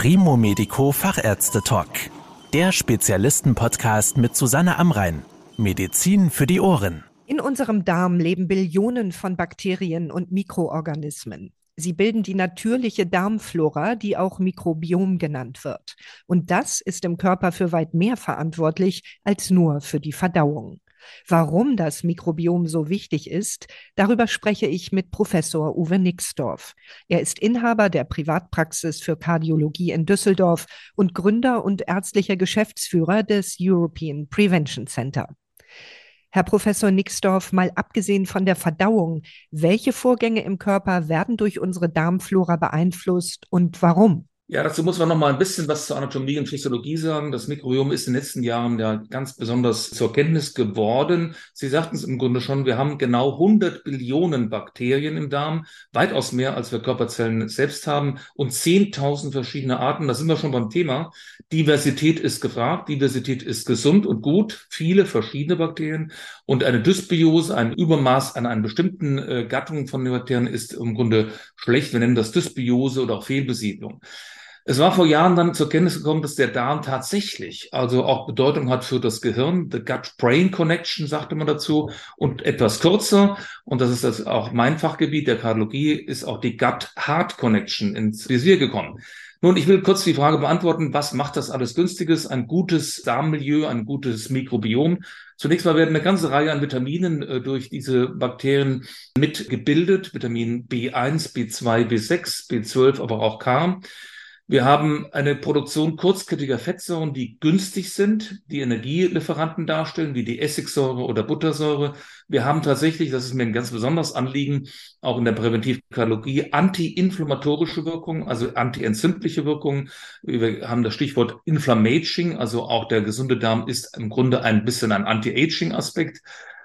Primo Medico Fachärzte Talk. Der Spezialisten-Podcast mit Susanne Amrein. Medizin für die Ohren. In unserem Darm leben Billionen von Bakterien und Mikroorganismen. Sie bilden die natürliche Darmflora, die auch Mikrobiom genannt wird. Und das ist im Körper für weit mehr verantwortlich als nur für die Verdauung. Warum das Mikrobiom so wichtig ist, darüber spreche ich mit Professor Uwe Nixdorf. Er ist Inhaber der Privatpraxis für Kardiologie in Düsseldorf und Gründer und ärztlicher Geschäftsführer des European Prevention Center. Herr Professor Nixdorf, mal abgesehen von der Verdauung, welche Vorgänge im Körper werden durch unsere Darmflora beeinflusst und warum? Ja, dazu muss man noch mal ein bisschen was zur Anatomie und Physiologie sagen. Das Mikrobiom ist in den letzten Jahren ja ganz besonders zur Kenntnis geworden. Sie sagten es im Grunde schon, wir haben genau 100 Billionen Bakterien im Darm, weitaus mehr als wir Körperzellen selbst haben und 10.000 verschiedene Arten. Da sind wir schon beim Thema. Diversität ist gefragt, Diversität ist gesund und gut. Viele verschiedene Bakterien und eine Dysbiose, ein Übermaß an einer bestimmten äh, Gattung von Bakterien ist im Grunde schlecht. Wir nennen das Dysbiose oder auch Fehlbesiedlung. Es war vor Jahren dann zur Kenntnis gekommen, dass der Darm tatsächlich also auch Bedeutung hat für das Gehirn. The Gut-Brain Connection sagte man dazu und etwas kürzer. Und das ist das auch mein Fachgebiet der Kardiologie, ist auch die Gut-Heart Connection ins Visier gekommen. Nun, ich will kurz die Frage beantworten, was macht das alles Günstiges? Ein gutes Darmmilieu, ein gutes Mikrobiom. Zunächst mal werden eine ganze Reihe an Vitaminen äh, durch diese Bakterien mitgebildet. Vitamin B1, B2, B6, B12, aber auch K. Wir haben eine Produktion kurzkettiger Fettsäuren, die günstig sind, die Energielieferanten darstellen, wie die Essigsäure oder Buttersäure. Wir haben tatsächlich, das ist mir ein ganz besonderes Anliegen, auch in der Präventivkardiologie, antiinflammatorische Wirkung, also antientzündliche Wirkung. Wir haben das Stichwort Inflammaging, also auch der gesunde Darm ist im Grunde ein bisschen ein Anti-Aging-Aspekt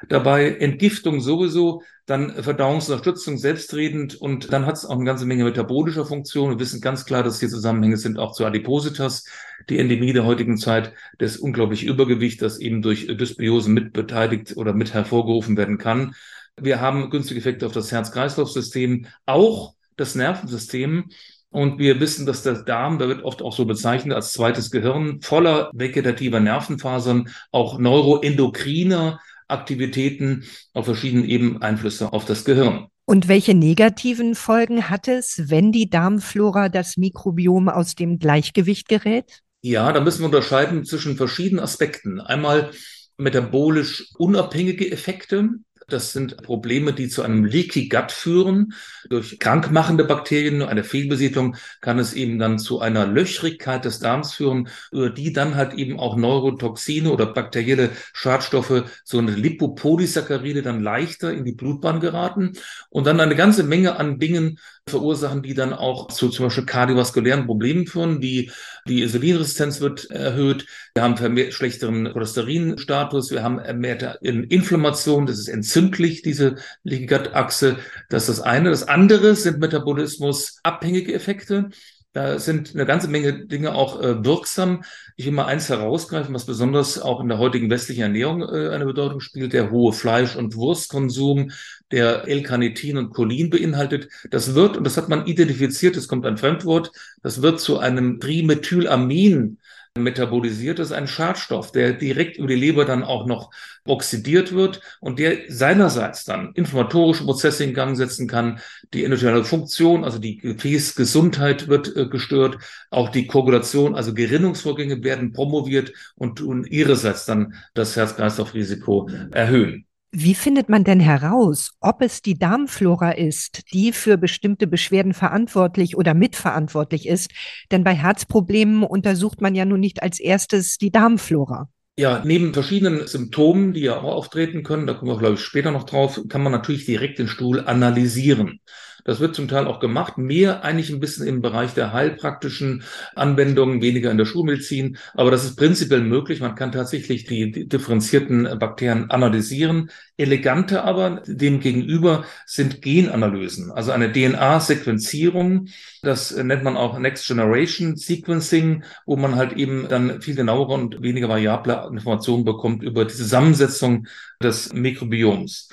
dabei, Entgiftung sowieso, dann Verdauungsunterstützung selbstredend und dann hat es auch eine ganze Menge metabolischer Funktionen. Wir wissen ganz klar, dass hier Zusammenhänge sind auch zu Adipositas, die Endemie der heutigen Zeit, das unglaubliche Übergewicht, das eben durch Dysbiose mitbeteiligt oder mit hervorgerufen werden kann. Wir haben günstige Effekte auf das Herz-Kreislauf-System, auch das Nervensystem. Und wir wissen, dass der Darm, da wird oft auch so bezeichnet als zweites Gehirn, voller vegetativer Nervenfasern, auch neuroendokriner Aktivitäten auf verschiedenen Ebenen Einflüsse auf das Gehirn. Und welche negativen Folgen hat es, wenn die Darmflora das Mikrobiom aus dem Gleichgewicht gerät? Ja, da müssen wir unterscheiden zwischen verschiedenen Aspekten. Einmal metabolisch unabhängige Effekte, das sind Probleme, die zu einem Leaky Gut führen. Durch krankmachende Bakterien, eine Fehlbesiedlung, kann es eben dann zu einer Löchrigkeit des Darms führen, über die dann halt eben auch Neurotoxine oder bakterielle Schadstoffe, so eine Lipopolysaccharide dann leichter in die Blutbahn geraten und dann eine ganze Menge an Dingen verursachen, die dann auch zu zum Beispiel kardiovaskulären Problemen führen. Die, die Insulinresistenz wird erhöht. Wir haben schlechteren Cholesterinstatus. Wir haben ermehrte Inflammation. Das ist entzündlich, diese Leaky-Gut-Achse. Das ist das eine. Das andere sind metabolismusabhängige Effekte. Da sind eine ganze Menge Dinge auch äh, wirksam. Ich will mal eins herausgreifen, was besonders auch in der heutigen westlichen Ernährung äh, eine Bedeutung spielt, der hohe Fleisch- und Wurstkonsum, der L-Carnitin und Cholin beinhaltet. Das wird, und das hat man identifiziert, es kommt ein Fremdwort, das wird zu einem Trimethylamin metabolisiert. Ist ein Schadstoff, der direkt über die Leber dann auch noch oxidiert wird und der seinerseits dann inflammatorische Prozesse in Gang setzen kann. Die endotheliale Funktion, also die Gefäßgesundheit wird äh, gestört. Auch die Koagulation, also Gerinnungsvorgänge werden promoviert und tun ihrerseits dann das Herz-Kreislauf-Risiko erhöhen. Wie findet man denn heraus, ob es die Darmflora ist, die für bestimmte Beschwerden verantwortlich oder mitverantwortlich ist? Denn bei Herzproblemen untersucht man ja nun nicht als erstes die Darmflora. Ja, neben verschiedenen Symptomen, die ja auch auftreten können, da kommen wir, glaube ich, später noch drauf, kann man natürlich direkt den Stuhl analysieren. Das wird zum Teil auch gemacht, mehr eigentlich ein bisschen im Bereich der heilpraktischen Anwendungen, weniger in der Schulmedizin. Aber das ist prinzipiell möglich. Man kann tatsächlich die differenzierten Bakterien analysieren. Eleganter aber demgegenüber sind Genanalysen, also eine DNA-Sequenzierung. Das nennt man auch Next Generation Sequencing, wo man halt eben dann viel genauere und weniger variable Informationen bekommt über die Zusammensetzung des Mikrobioms.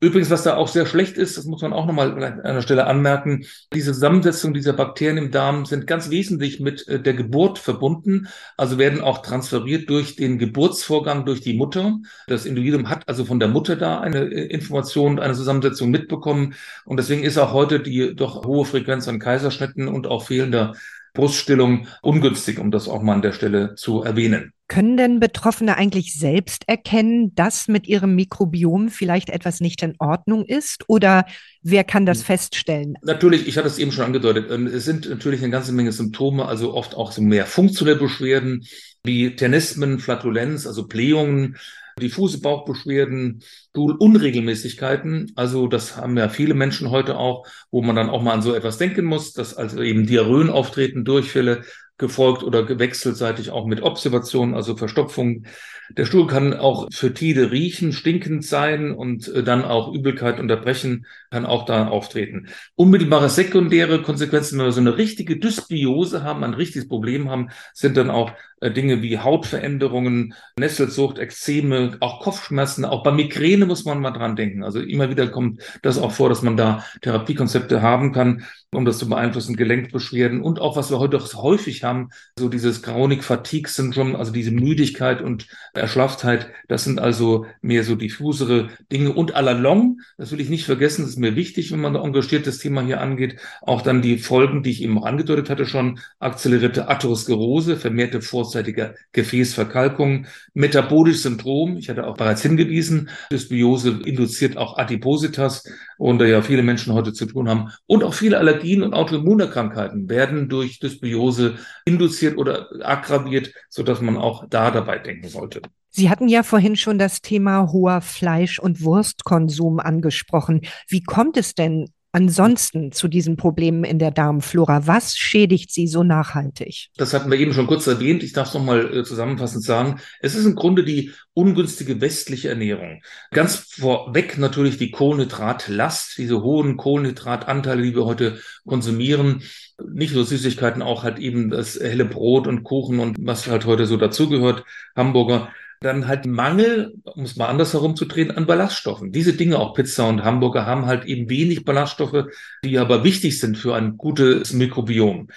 Übrigens, was da auch sehr schlecht ist, das muss man auch nochmal an einer Stelle anmerken, diese Zusammensetzung dieser Bakterien im Darm sind ganz wesentlich mit äh, der Geburt verbunden, also werden auch transferiert durch den Geburtsvorgang durch die Mutter. Das Individuum hat also von der Mutter da eine äh, Information, eine Zusammensetzung mitbekommen und deswegen ist auch heute die doch hohe Frequenz an Kaiserschnitten und auch fehlender Bruststillung ungünstig, um das auch mal an der Stelle zu erwähnen. Können denn Betroffene eigentlich selbst erkennen, dass mit ihrem Mikrobiom vielleicht etwas nicht in Ordnung ist? Oder wer kann das hm. feststellen? Natürlich, ich hatte es eben schon angedeutet, ähm, es sind natürlich eine ganze Menge Symptome, also oft auch so mehr funktionelle Beschwerden wie Tenismen, Flatulenz, also Blähungen, diffuse Bauchbeschwerden, Stuhlunregelmäßigkeiten. Also das haben ja viele Menschen heute auch, wo man dann auch mal an so etwas denken muss, dass also eben Diarrhöen auftreten, Durchfälle, gefolgt oder gewechselseitig auch mit Observationen, also Verstopfung. Der Stuhl kann auch für Tide riechen, stinkend sein und äh, dann auch Übelkeit unterbrechen, kann auch da auftreten. Unmittelbare sekundäre Konsequenzen, wenn wir so eine richtige Dysbiose haben, ein richtiges Problem haben, sind dann auch äh, Dinge wie Hautveränderungen, Nesselsucht, Ekzeme, auch Kopfschmerzen, auch bei Migräne muss man mal dran denken. Also immer wieder kommt das auch vor, dass man da Therapiekonzepte haben kann, um das zu beeinflussen, Gelenkbeschwerden und auch, was wir heute häufig haben, so dieses Chronic-Fatigue-Syndrom, also diese Müdigkeit und Erschlafftheit, das sind also mehr so diffusere Dinge. Und à la long, das will ich nicht vergessen, das ist mir wichtig, wenn man engagiert das Thema hier angeht, auch dann die Folgen, die ich eben angedeutet hatte schon, akzelerierte Atherosklerose, vermehrte vorzeitige Gefäßverkalkung, metabolisches Syndrom, ich hatte auch bereits hingewiesen, Dysbiose induziert auch Adipositas und da ja viele Menschen heute zu tun haben und auch viele Allergien und Autoimmunerkrankheiten werden durch Dysbiose induziert oder aggraviert, so dass man auch da dabei denken sollte. Sie hatten ja vorhin schon das Thema hoher Fleisch- und Wurstkonsum angesprochen. Wie kommt es denn ansonsten zu diesen Problemen in der Darmflora? Was schädigt sie so nachhaltig? Das hatten wir eben schon kurz erwähnt. Ich darf es nochmal äh, zusammenfassend sagen. Es ist im Grunde die ungünstige westliche Ernährung. Ganz vorweg natürlich die Kohlenhydratlast, diese hohen Kohlenhydratanteile, die wir heute konsumieren. Nicht nur Süßigkeiten, auch halt eben das helle Brot und Kuchen und was halt heute so dazugehört, Hamburger dann halt Mangel, um es mal andersherum zu drehen, an Ballaststoffen. Diese Dinge, auch Pizza und Hamburger, haben halt eben wenig Ballaststoffe, die aber wichtig sind für ein gutes Mikrobiom.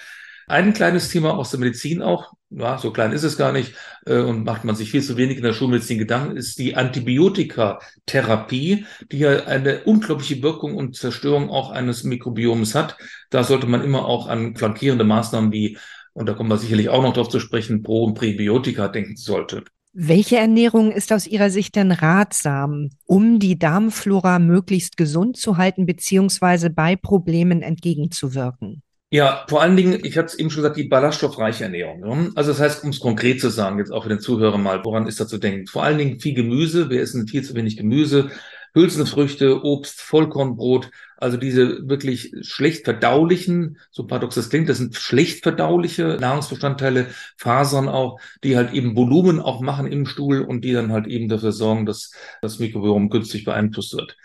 Ein kleines Thema aus der Medizin auch, ja, so klein ist es gar nicht äh, und macht man sich viel zu wenig in der Schulmedizin Gedanken, ist die Antibiotikatherapie, die ja eine unglaubliche Wirkung und Zerstörung auch eines Mikrobioms hat. Da sollte man immer auch an flankierende Maßnahmen wie, und da kommen wir sicherlich auch noch darauf zu sprechen, Pro- und Präbiotika denken sollte. Welche Ernährung ist aus Ihrer Sicht denn ratsam, um die Darmflora möglichst gesund zu halten, beziehungsweise bei Problemen entgegenzuwirken? Ja, vor allen Dingen, ich hatte es eben schon gesagt, die ballaststoffreiche Ernährung. Ne? Also das heißt, um es konkret zu sagen, jetzt auch für den Zuhörer mal, woran ist da zu denken? Vor allen Dingen viel Gemüse. Wir essen viel zu wenig Gemüse. Hülsenfrüchte, Obst, Vollkornbrot, also diese wirklich schlecht verdaulichen, so paradox das klingt, das sind schlecht verdauliche Nahrungsbestandteile, Fasern auch, die halt eben Volumen auch machen im Stuhl und die dann halt eben dafür sorgen, dass das Mikrobiom günstig beeinflusst wird.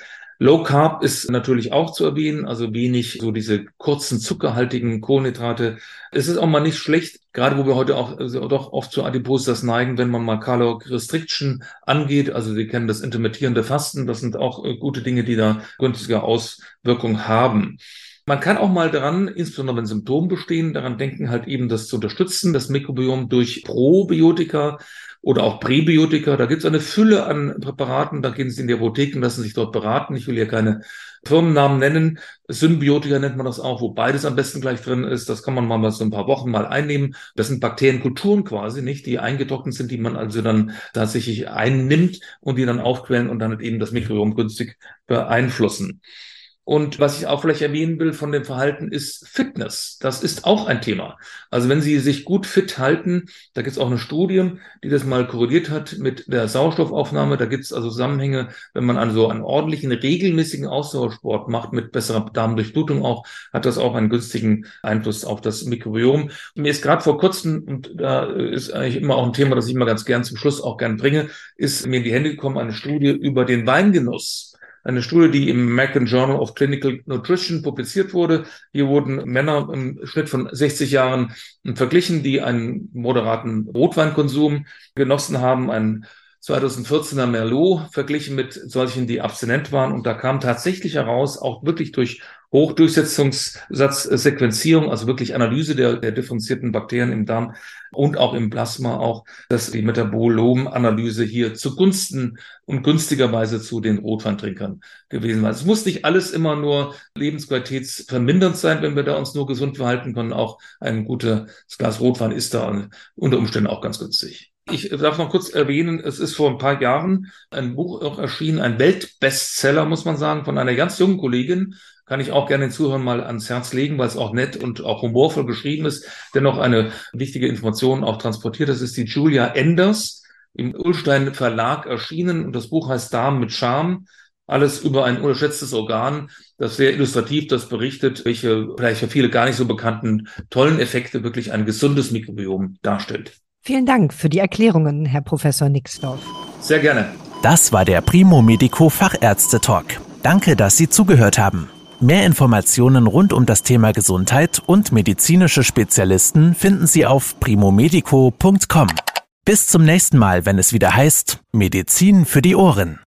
Low Carb ist natürlich auch zu erwähnen, also wenig so diese kurzen zuckerhaltigen Kohlenhydrate. Es ist auch mal nicht schlecht, gerade wo wir heute auch also doch oft zu Adipositas neigen, wenn man mal Caloric Restriction angeht. Also Sie kennen das intermittierende Fasten. Das sind auch äh, gute Dinge, die da günstige Auswirkungen haben. Man kann auch mal daran, insbesondere wenn Symptome bestehen, daran denken, halt eben das zu unterstützen, das Mikrobiom durch Probiotika oder auch Präbiotika. Da gibt es eine Fülle an Präparaten. Da gehen Sie in die Apotheken, lassen sich dort beraten. Ich will hier keine Firmennamen nennen. Symbiotika nennt man das auch, wo beides am besten gleich drin ist. Das kann man mal so ein paar Wochen mal einnehmen. Das sind Bakterienkulturen quasi, nicht, die eingetrocknet sind, die man also dann tatsächlich einnimmt und die dann aufquellen und dann eben das Mikrobiom günstig beeinflussen. Und was ich auch vielleicht erwähnen will von dem Verhalten ist Fitness. Das ist auch ein Thema. Also wenn Sie sich gut fit halten, da gibt es auch eine Studie, die das mal korreliert hat mit der Sauerstoffaufnahme. Da gibt es also Zusammenhänge, wenn man also einen ordentlichen, regelmäßigen Ausdauersport macht mit besserer Darmdurchblutung auch, hat das auch einen günstigen Einfluss auf das Mikrobiom. mir ist gerade vor kurzem, und da ist eigentlich immer auch ein Thema, das ich immer ganz gern zum Schluss auch gern bringe, ist mir in die Hände gekommen eine Studie über den Weingenuss eine Studie, die im American Journal of Clinical Nutrition publiziert wurde. Hier wurden Männer im Schnitt von 60 Jahren verglichen, die einen moderaten Rotweinkonsum genossen haben, einen 2014er Merlot verglichen mit solchen, die abstinent waren. Und da kam tatsächlich heraus, auch wirklich durch Hochdurchsetzungssatzsequenzierung, also wirklich Analyse der, der differenzierten Bakterien im Darm und auch im Plasma auch, dass die Metabolom-Analyse hier zugunsten und günstigerweise zu den Rotweintrinkern gewesen war. Es muss nicht alles immer nur lebensqualitätsvermindernd sein, wenn wir da uns nur gesund verhalten können. Auch ein gutes Glas Rotwein ist da unter Umständen auch ganz günstig. Ich darf noch kurz erwähnen, es ist vor ein paar Jahren ein Buch auch erschienen, ein Weltbestseller, muss man sagen, von einer ganz jungen Kollegin, kann ich auch gerne den Zuhörern mal ans Herz legen, weil es auch nett und auch humorvoll geschrieben ist, dennoch eine wichtige Information auch transportiert. Das ist die Julia Enders im Ulstein Verlag erschienen und das Buch heißt Darm mit Charme. Alles über ein unterschätztes Organ, das sehr illustrativ das berichtet, welche vielleicht für viele gar nicht so bekannten tollen Effekte wirklich ein gesundes Mikrobiom darstellt. Vielen Dank für die Erklärungen, Herr Professor Nixdorf. Sehr gerne. Das war der Primo Medico Fachärzte Talk. Danke, dass Sie zugehört haben. Mehr Informationen rund um das Thema Gesundheit und medizinische Spezialisten finden Sie auf primomedico.com. Bis zum nächsten Mal, wenn es wieder heißt Medizin für die Ohren.